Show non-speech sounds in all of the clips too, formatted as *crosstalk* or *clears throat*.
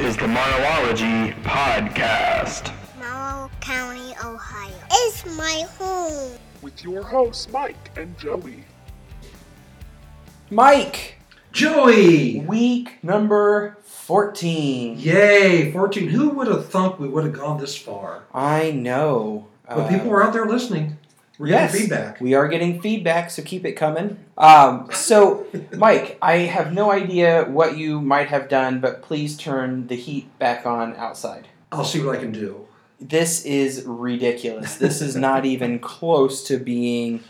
This is the Morrowology Podcast. Morrow County, Ohio. is my home. with your hosts, Mike and Joey. Mike, Joey! week number 14. Yay, 14. Who would have thunk we would have gone this far? I know. But people uh, were out there listening. We're yes, getting feedback. We are getting feedback, so keep it coming. Um, so, *laughs* Mike, I have no idea what you might have done, but please turn the heat back on outside. I'll see what I can do. This is ridiculous. This is not *laughs* even close to being.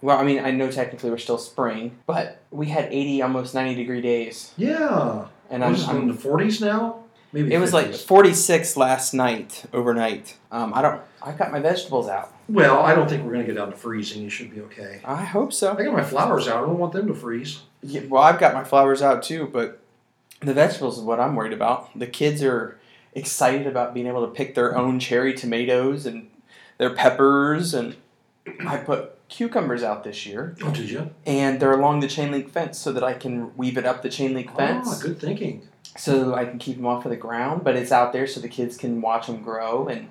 Well, I mean, I know technically we're still spring, but we had 80, almost 90 degree days. Yeah. And I'm, it, in the 40s now? Maybe It was like 46 last night, overnight. Um, I don't. I got my vegetables out. Well, I don't think we're going to get down to freezing. You should be okay. I hope so. I got my flowers out. I don't want them to freeze. Yeah, well, I've got my flowers out too, but the vegetables is what I'm worried about. The kids are excited about being able to pick their own cherry tomatoes and their peppers, and I put cucumbers out this year, Oh, did you? and they're along the chain link fence so that I can weave it up the chain link Ah, fence, good thinking. So I can keep them off of the ground. But it's out there so the kids can watch them grow and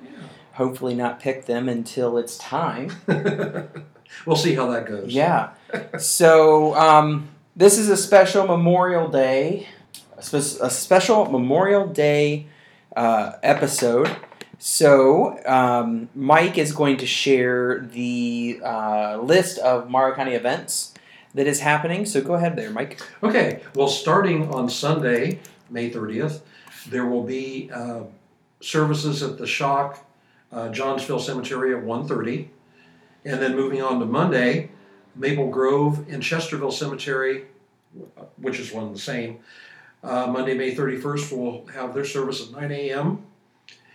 hopefully not pick them until it's time. *laughs* we'll see how that goes. Yeah. So um, this is a special Memorial Day, a, spe- a special Memorial Day uh, episode. So um, Mike is going to share the uh, list of Morrow County events that is happening. So go ahead there, Mike. Okay, well, starting on Sunday, May 30th, there will be uh, services at the Shauck uh, Johnsville Cemetery at 1.30. And then moving on to Monday, Maple Grove and Chesterville Cemetery, which is one and the same. Uh, Monday, May 31st, will have their service at 9 a.m.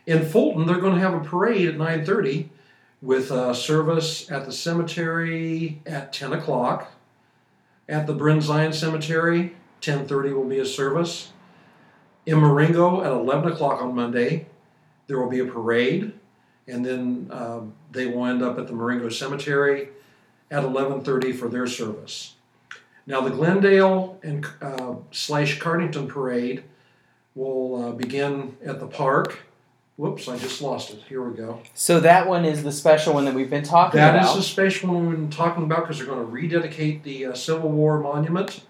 In Fulton, they're going to have a parade at 9.30 with a service at the cemetery at 10 o'clock. At the Bryn Zion Cemetery, 10:30 will be a service. In Marengo at 11 o'clock on Monday, there will be a parade, and then um, they will end up at the Marengo Cemetery at 11:30 for their service. Now the Glendale and uh, slash Cardington parade will uh, begin at the park. Whoops, I just lost it. Here we go. So that one is the special one that we've been talking That about. That is the special one we've been talking about because they're going to rededicate the uh, Civil War monument,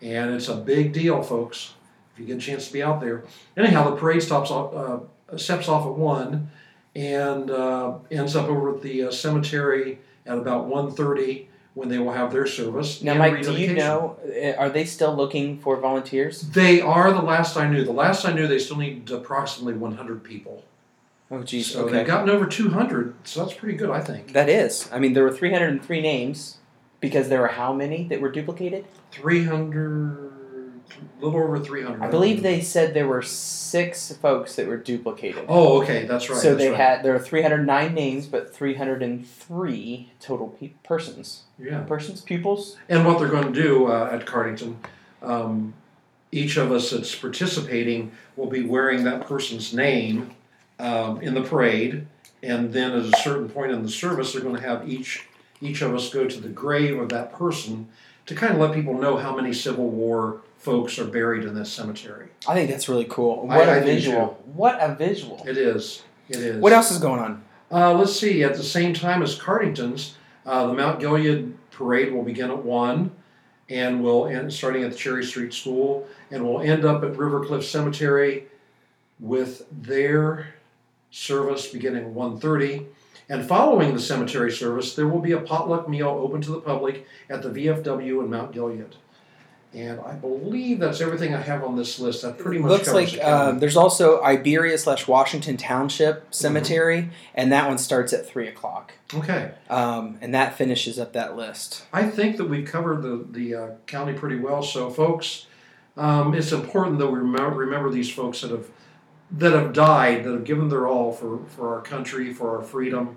and it's a big deal, folks. If you get a chance to be out there. Anyhow, the parade stops off, uh, steps off at one, and uh, ends up over at the uh, cemetery at about 1.30 when they will have their service. now, Mike, do you know? uh, Are they still looking for volunteers? They are the last I knew. The last I knew, they still need approximately 100 people. Oh, geez. so okay. they've gotten over 200, so that's pretty good, I think. That is. I mean, there were 303 names because there were how many that were duplicated? 300, a little over 300. I believe they said there were six folks that were duplicated. Oh, okay, that's right. so that's they right. had there are 309 names, but 303 total pe- persons. Yeah. Persons, pupils. And what they're going to do uh, at Cardington, um, each of us that's participating will be wearing that person's name um, in the parade, and then at a certain point in the service, they're going to have each each of us go to the grave of that person to kind of let people know how many Civil War folks are buried in this cemetery. I think that's really cool. What a I visual! What a visual! It is. It is. What else is going on? Uh, let's see. At the same time as Cardington's, uh, the Mount Gilead parade will begin at one, and will end starting at the Cherry Street School, and will end up at River Cliff Cemetery, with their service beginning at 1.30. And following the cemetery service, there will be a potluck meal open to the public at the VFW in Mount Gilead. And I believe that's everything I have on this list. That pretty much Looks like um, there's also Iberia slash Washington Township Cemetery, and that one starts at three o'clock. okay. Um, and that finishes up that list. I think that we've covered the, the uh, county pretty well. So, folks, um, it's important that we remember, remember these folks that have that have died, that have given their all for, for our country, for our freedom,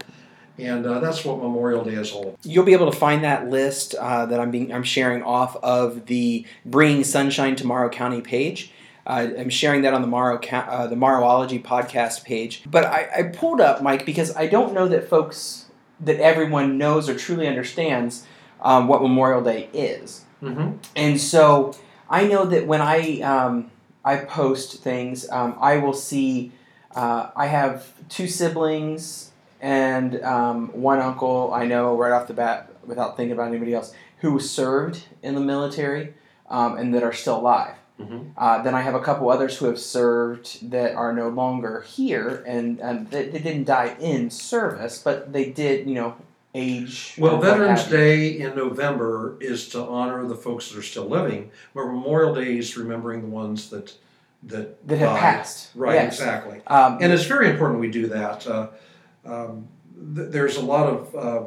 and uh, that's what Memorial Day is all about. You'll be able to find that list uh, that I'm being I'm sharing off of the Bringing Sunshine to Morrow County page. Uh, I'm sharing that on the Morrow uh, the Morrowology podcast page. But I, I pulled up Mike because I don't know that folks that everyone knows or truly understands um, what Memorial Day is. Mm-hmm. And so I know that when I um, I post things. Um, I will see. Uh, I have two siblings and um, one uncle. I know right off the bat, without thinking about anybody else, who served in the military um, and that are still alive. Mhm. Uh, then I have a couple others who have served that are no longer here, and, and they, they didn't die in service, but they did, you know, age. Well, Veterans. Day in November is to honor the folks that are still living, where Memorial Day is remembering the ones that that that have died. passed. Right, Yes. exactly. Um, And it's very important we do that. Uh, um, th- there's a lot of uh,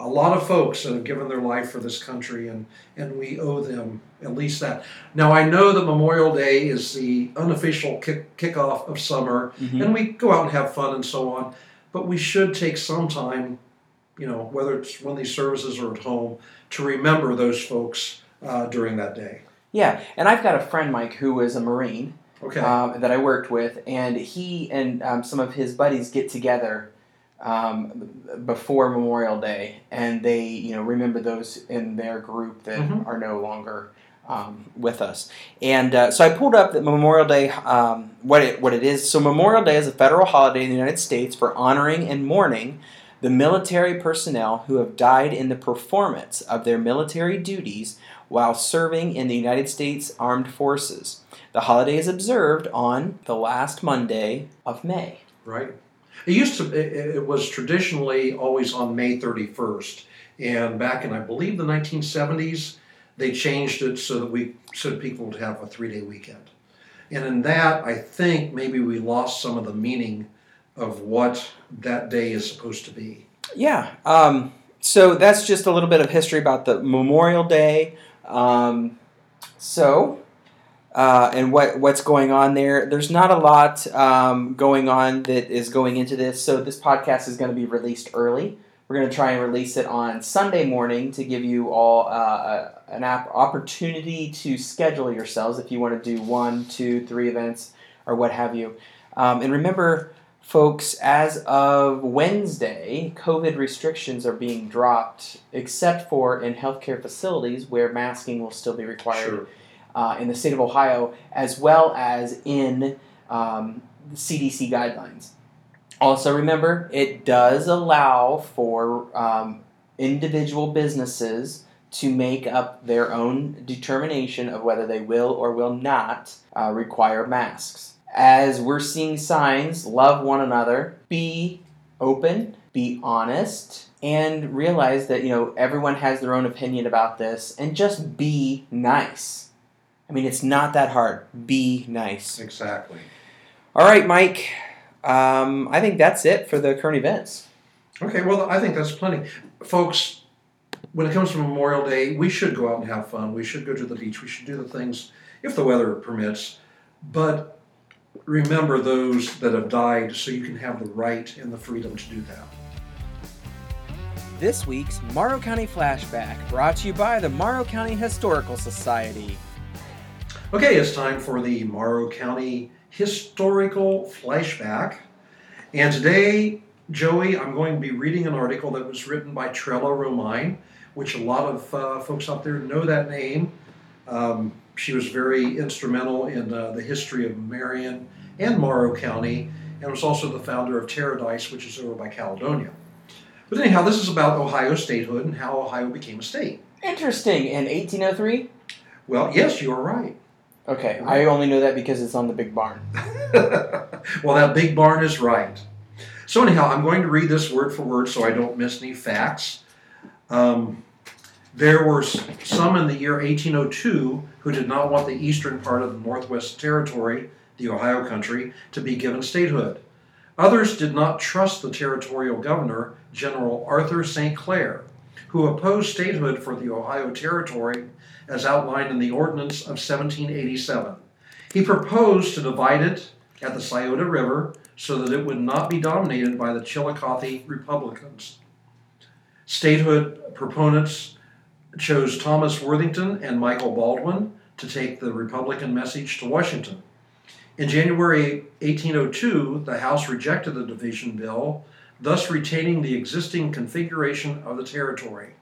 a lot of folks that have given their life for this country, and and we owe them at least that. Now I know that Memorial Day is the unofficial kick, kickoff of summer, mhm. and we go out and have fun and so on. But we should take some time, you know, whether it's when these services are at home, to remember those folks uh, during that day. Yeah, and I've got a friend, Mike, who is a Marine Okay. um, that I worked with, and he and um, some of his buddies get together um, before Memorial Day, and they, you know, remember those in their group that Mhm. are no longer um, with us. And uh, so I pulled up that Memorial Day, um, what it what it is. So Memorial Day is a federal holiday in the United States for honoring and mourning the military personnel who have died in the performance of their military duties while serving in the United States Armed Forces. The holiday is observed on the last Monday of May. Right. It used to. It, it was traditionally always on May thirty first, and back in I believe the nineteen seventies, they changed it so that we so that people would have a three day weekend. And in that, I think maybe we lost some of the meaning of what that day is supposed to be. Yeah. Um, so that's just a little bit of history about the Memorial Day. Um, so, uh, and what what's going on there? There's not a lot um, going on that is going into this. So this podcast is going to be released early. We're going to try and release it on Sunday morning to give you all uh, an opportunity to schedule yourselves if you want to do one, two, three events or what have you. Um, and remember, folks, as of Wednesday, COVID restrictions are being dropped, except for in healthcare facilities where masking will still be required uh, in the state of Ohio, as well as in um, CDC guidelines. Also, remember, it does allow for um, individual businesses to make up their own determination of whether they will or will not uh, require masks. As we're seeing signs, love one another, be open, be honest, and realize that you know everyone has their own opinion about this, and just be nice. I mean, it's not that hard. Be nice. Exactly. All right, Mike. Um, I think that's it for the current events. Okay, well, I think that's plenty. Folks, when it comes to Memorial Day, we should go out and have fun. We should go to the beach. We should do the things if the weather permits. But remember those that have died so you can have the right and the freedom to do that. This week's Morrow County Flashback brought to you by the Morrow County Historical Society. Okay, it's time for the Morrow County Historical Flashback. And today, Joey, I'm going to be reading an article that was written by Trella Romine, which a lot of uh, folks out there know that name. Um, she was very instrumental in uh, the history of Marion and Morrow County, and was also the founder of Terradice, which is over by Caledonia. But anyhow, this is about Ohio statehood and how Ohio became a state. Interesting. In 1803? Well, yes, you are right. Okay, I only know that because it's on the big barn. *laughs* well, that big barn is right. So, anyhow, I'm going to read this word for word so I don't miss any facts. Um, there were some in the year 1802 who did not want the eastern part of the Northwest Territory, the Ohio country, to be given statehood. Others did not trust the territorial governor, General Arthur St. Clair, who opposed statehood for the Ohio Territory as outlined in the Ordinance of 1787. He proposed to divide it at the Scioto River so that it would not be dominated by the Chillicothe Republicans. Statehood proponents chose Thomas Worthington and Michael Baldwin to take the Republican message to Washington. In January 1802, the House rejected the division bill, thus retaining the existing configuration of the territory.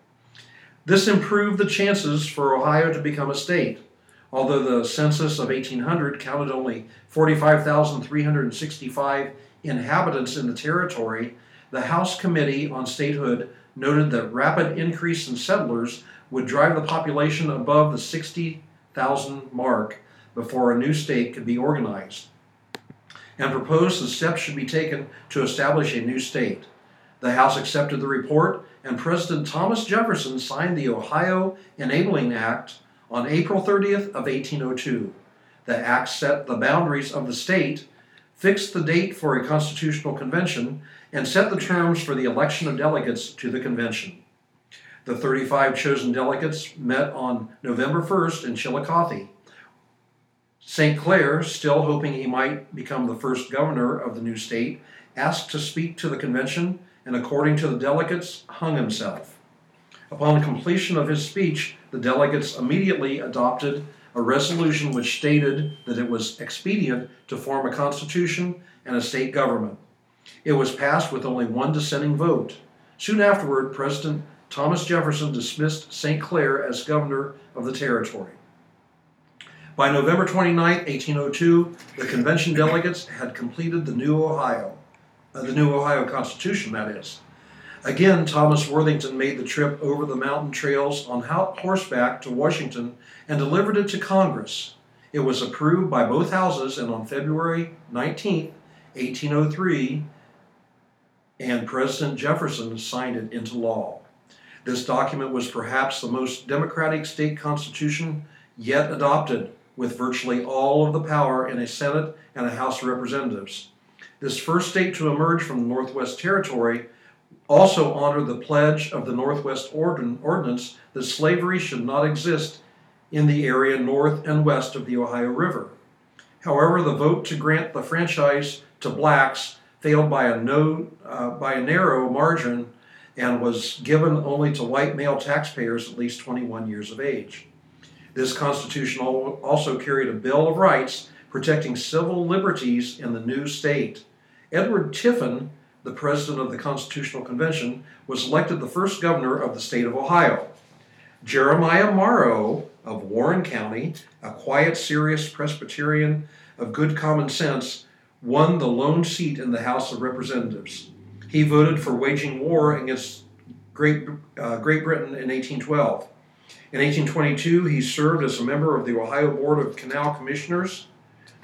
This improved the chances for Ohio to become a state. Although the census of 1800 counted only 45,365 inhabitants in the territory, the House Committee on Statehood noted that rapid increase in settlers would drive the population above the 60,000 mark before a new state could be organized, and proposed that steps should be taken to establish a new state. The House accepted the report, and President Thomas Jefferson signed the Ohio Enabling Act on April 30th of 1802. The act set the boundaries of the state, fixed the date for a constitutional convention, and set the terms for the election of delegates to the convention. The 35 chosen delegates met on November 1st in Chillicothe. St. Clair, still hoping he might become the first governor of the new state, asked to speak to the convention and, according to the delegates, hung himself. Upon completion of his speech, the delegates immediately adopted a resolution which stated that it was expedient to form a constitution and a state government. It was passed with only one dissenting vote. Soon afterward, President Thomas Jefferson dismissed St. Clair as governor of the territory. By November 29, 1802, the convention delegates had completed the new Ohio, the new Ohio Constitution, that is. Again, Thomas Worthington made the trip over the mountain trails on horseback to Washington and delivered it to Congress. It was approved by both houses, and on February 19, 1803, and President Jefferson signed it into law. This document was perhaps the most democratic state constitution yet adopted, with virtually all of the power in a Senate and a House of Representatives. This first state to emerge from the Northwest Territory also honored the pledge of the Northwest Ordinance that slavery should not exist in the area north and west of the Ohio River. However, the vote to grant the franchise to blacks failed by a, no, uh, by a narrow margin and was given only to white male taxpayers at least 21 years of age. This Constitution also carried a Bill of Rights protecting civil liberties in the new state. Edward Tiffin, the president of the Constitutional Convention, was elected the first governor of the state of Ohio. Jeremiah Morrow of Warren County, a quiet, serious Presbyterian of good common sense, won the lone seat in the House of Representatives. He voted for waging war against Great, uh, Great Britain in 1812. In 1822, he served as a member of the Ohio Board of Canal Commissioners,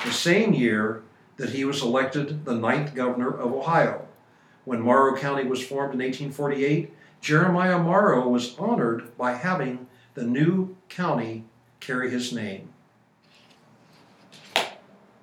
the same year that he was elected the ninth governor of Ohio. When Morrow County was formed in 1848, Jeremiah Morrow was honored by having the new county carry his name.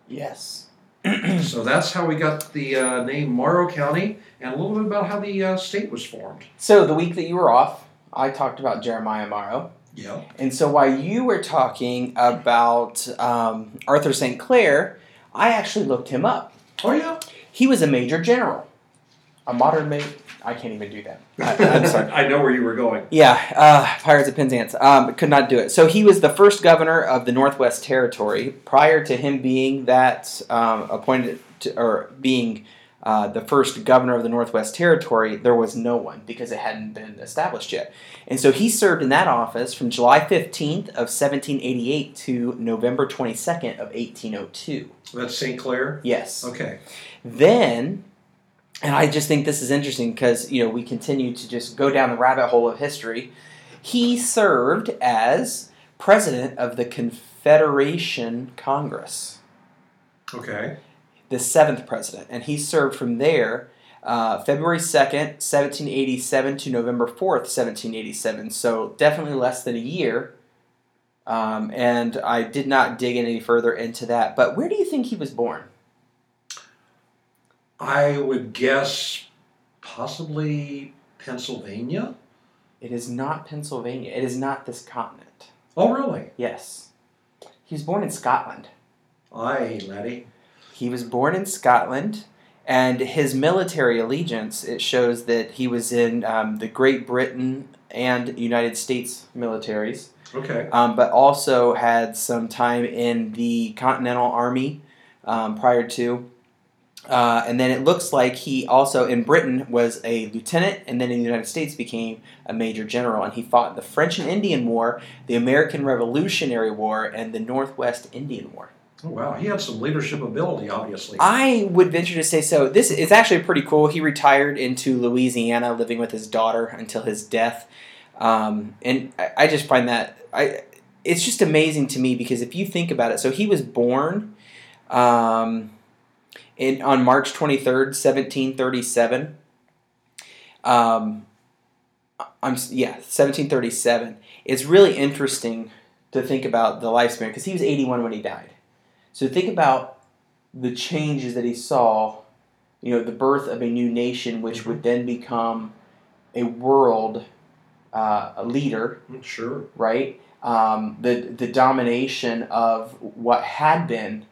Yes. *clears throat* so that's how we got the uh, name Morrow County and a little bit about how the uh, state was formed. So the week that you were off, I talked about Jeremiah Morrow. Yeah. And so while you were talking about um, Arthur St. Clair, I actually looked him up. Oh, yeah? He was a major general. A modern major. I can't even do that. *laughs* I, am sorry. I know where you were going. Yeah, uh, Pirates of Penzance. Um, could not do it. So he was the first governor of the Northwest Territory. Prior to him being that um, appointed to, or being uh, the first governor of the Northwest Territory, there was no one because it hadn't been established yet. And so he served in that office from July 15th of 1788 to November 22nd of 1802. That's St. Clair? Yes. Okay. Then and I just think this is interesting because you know we continue to just go down the rabbit hole of history. He served as president of the Confederation Congress. Okay. The seventh president, and he served from there uh, February 2nd, 1787 to November 4th, 1787. So definitely less than a year. Um, and I did not dig any further into that. But where do you think he was born? I would guess possibly Pennsylvania. It is not Pennsylvania. It is not this continent. Oh, really? Yes. He was born in Scotland. Aye, laddie. He was born in Scotland, and his military allegiance it shows that he was in um, the Great Britain and United States militaries. Okay. Um, but also had some time in the Continental Army um, prior to. Uh, and then it looks like he also in Britain was a lieutenant, and then in the United States became a major general. And he fought the French and Indian War, the American Revolutionary War, and the Northwest Indian War. Oh, wow, he had some leadership ability, obviously. I would venture to say so. This is actually pretty cool. He retired into Louisiana, living with his daughter until his death. Um, and I, I just find that I it's just amazing to me because if you think about it, so he was born um, in on March twenty third, seventeen thirty seven. Um, I'm yeah, seventeen thirty seven. It's really interesting to think about the lifespan because he was eighty one when he died. So think about the changes that he saw. You know, the birth of a new nation, which would then become a world uh, a leader, Mm, Sure. right? Um, the the domination of what had been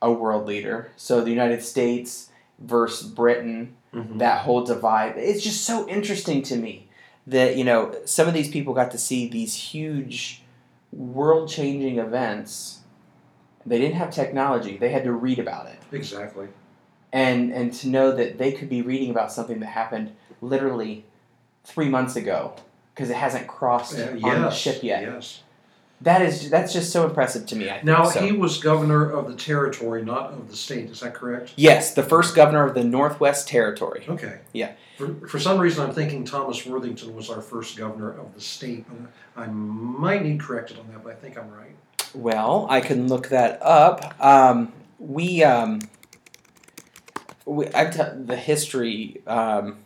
a world leader. So the United States versus Britain, Mhm. that whole divide. It's just so interesting to me that you know some of these people got to see these huge world changing events. They didn't have technology. They had to read about it. Exactly. And and to know that they could be reading about something that happened literally 3 months ago because it hasn't crossed Uh, on the ship yet. Yes. That is that's just so impressive to me. I think. Now so. he was governor of the territory, not of the state. Is that correct? yes, the first governor of the Northwest Territory. Okay. Yeah. For, for some reason, I'm thinking Thomas Worthington was our first governor of the state, I might need corrected on that. But I think I'm right. Well, I can look that up. Um, we, um, we I t- the history. Um,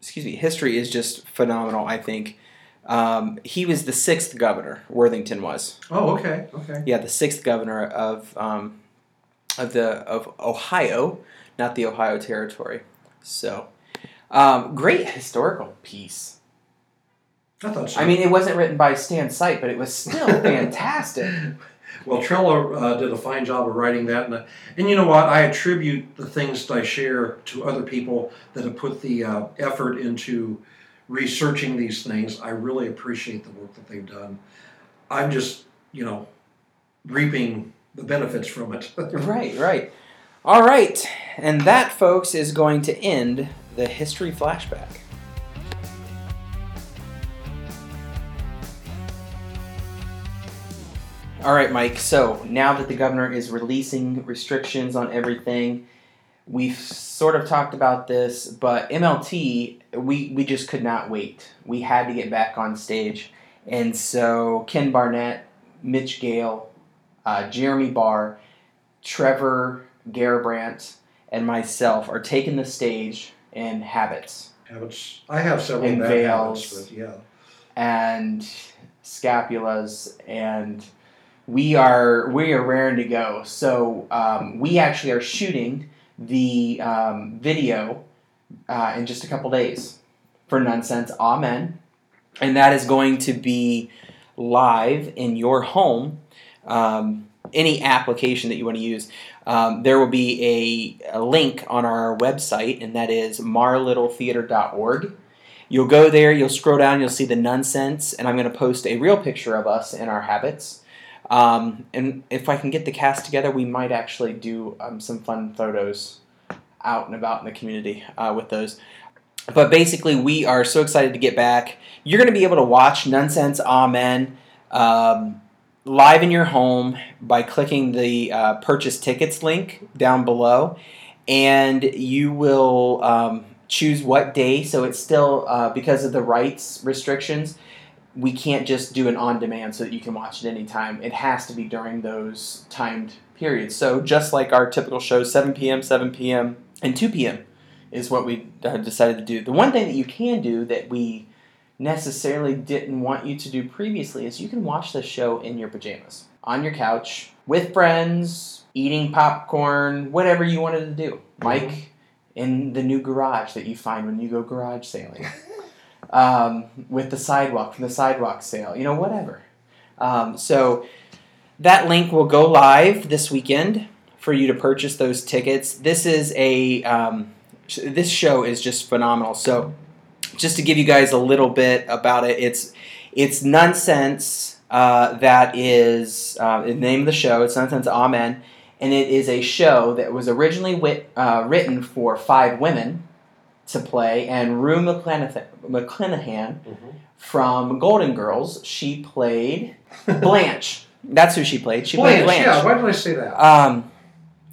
excuse me, history is just phenomenal. I think um, he was the sixth governor. Worthington was. Oh, okay. Okay. Yeah, the sixth governor of um, of the of Ohio, not the Ohio Territory. So, um, great historical piece. I thought so. I mean, it wasn't written by Stan Sight, but it was still *laughs* fantastic. Well, Trella uh, did a fine job of writing that, and, uh, and you know what? I attribute the things that I share to other people that have put the uh, effort into researching these things. I really appreciate the work that they've done. I'm just, you know, reaping the benefits from it. *laughs* Right, right. All right. And that, folks, is going to end the history flashback. All right, Mike. So now that the governor is releasing restrictions on everything, we've sort of talked about this, but MLT, we, we just could not wait. We had to get back on stage. And so Ken Barnett, Mitch Gale, uh, Jeremy Barr, Trevor Garabrandt, and myself are taking the stage in habits habits. I have several And bad veils. habits, but yeah. and scapulas and we are we are raring to go. So um, we actually are shooting the um, video uh, in just a couple days. For Nunsense A-Men. And that is going to be live in your home um, any application that you want to use. Um, there will be a, a link on our website and that is morrowlittletheater.org You'll go there, you'll scroll down, you'll see the Nunsense, and I'm going to post a real picture of us in our habits. Um, and if I can get the cast together, we might actually do um, some fun photos out and about in the community uh, with those. But basically, we are so excited to get back. You're going to be able to watch Nunsense A-Men um, live in your home by clicking the uh, purchase tickets link down below, and you will um, choose what day. So it's still uh, because of the rights restrictions. We can't just do an on demand so that you can watch it anytime. It has to be during those timed periods. So just like our typical shows, 7 p.m., 7 p.m., and 2 p.m. is what we decided to do. The one thing that you can do that we necessarily didn't want you to do previously is you can watch the show in your pajamas, on your couch, with friends, eating popcorn, whatever you wanted to do. Mm-hmm. Mike, in the new garage that you find when you go garage sailing, *laughs* um, with the sidewalk from the sidewalk sale, you know, whatever. Um, so that link will go live this weekend for you to purchase those tickets. This is a um, this show is just phenomenal. So just to give you guys a little bit about it, it's it's Nunsense. Uh, that is uh, the name of the show. It's Nunsense. Amen. and it is a show that was originally wit, uh, written for five women to play, and Rue McClanahan, McClanahan Mhm. from Golden Girls, she played *laughs* Blanche. That's who she played. She played Blanche, Blanche. yeah. Why did I say that? Um,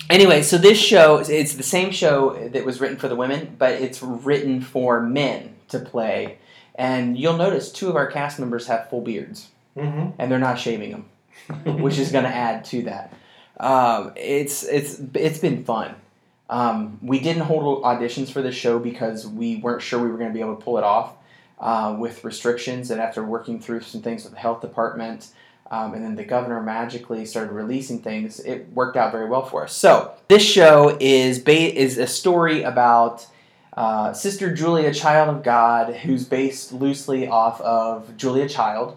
anyway, so this show it's the same show that was written for the women, but it's written for men to play. And you'll notice two of our cast members have full beards, hmm and they're not shaving them, which is going to add to that. Um, it's it's it's been fun. Um, we didn't hold auditions for this show because we weren't sure we were going to be able to pull it off uh, with restrictions, and after working through some things with the health department. Um, and then the governor magically started releasing things. It worked out very well for us. So this show is ba- is a story about uh, Sister Julia, Child of God, who's based loosely off of Julia Child.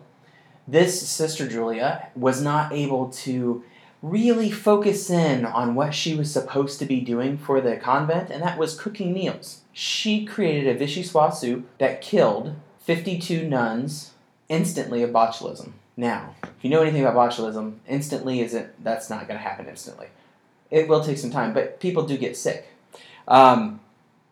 This Sister Julia was not able to really focus in on what she was supposed to be doing for the convent, and that was cooking meals. She created a vichyssoise soup that killed 52 nuns instantly of botulism. Now, if you know anything about botulism, instantly isn't that's not going to happen instantly. It will take some time, but people do get sick. Um,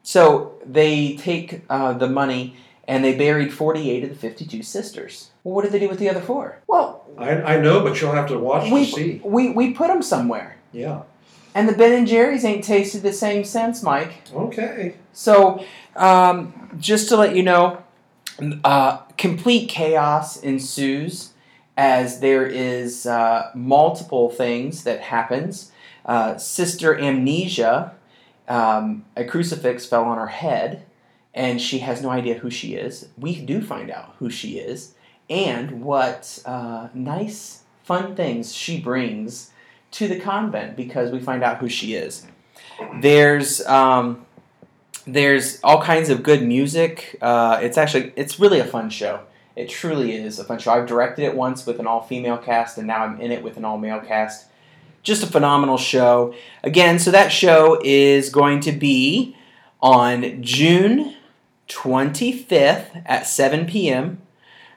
so they take uh, the money and they buried 48 of the 52 sisters. Well, what did they do with the other four? Well, I, I know, but you'll have to watch to we, see. we, we put them somewhere. Yeah. And the Ben and Jerry's ain't tasted the same since, Mike. Okay. So, um, just to let you know, uh, complete chaos ensues as there is uh, multiple things that happens. Uh, Sister Amnesia, um, a crucifix fell on her head, and she has no idea who she is. We do find out who she is and what uh, nice, fun things she brings to the convent because we find out who she is. There's um, there's all kinds of good music. Uh, it's actually it's really a fun show. It truly is a fun show. I've directed it once with an all female cast, and now I'm in it with an all male cast. Just a phenomenal show. Again, so that show is going to be on June 25th at 7 p.m.,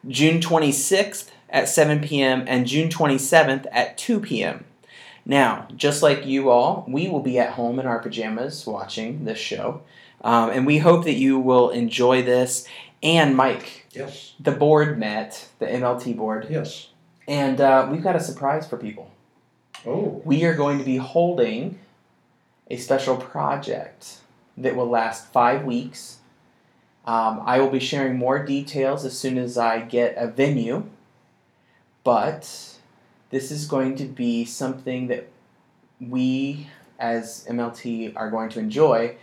June 26th at 7 p.m., and June 27th at 2 p.m. Now, just like you all, we will be at home in our pajamas watching this show. Um, and we hope that you will enjoy this. And Mike, Yes. the board met, the MLT board, Yes. and uh, we've got a surprise for people. Oh. We are going to be holding a special project that will last five weeks. Um, I will be sharing more details as soon as I get a venue, but this is going to be something that we as MLT are going to enjoy,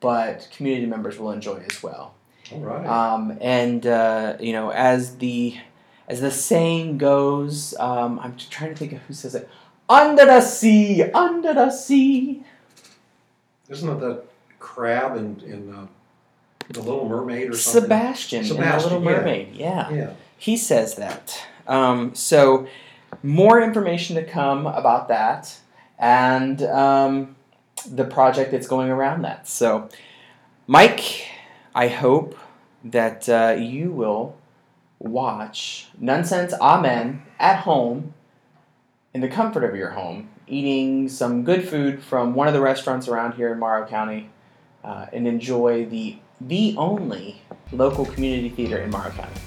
but community members will enjoy as well. All right. Um, and uh, you know, as the as the saying goes, um, I'm trying to think of who says it. Under the sea, under the sea. Isn't it that crab in, in uh, The Little Mermaid or something? Sebastian, Sebastian, the Little yeah. Mermaid. Yeah, Yeah. he says that. Um, so, more information to come about that, and um, the project that's going around that. So, Mike, I hope that uh, you will watch Nunsense A-Men at home in the comfort of your home, eating some good food from one of the restaurants around here in Morrow County, uh, and enjoy the the only local community theater in Morrow County.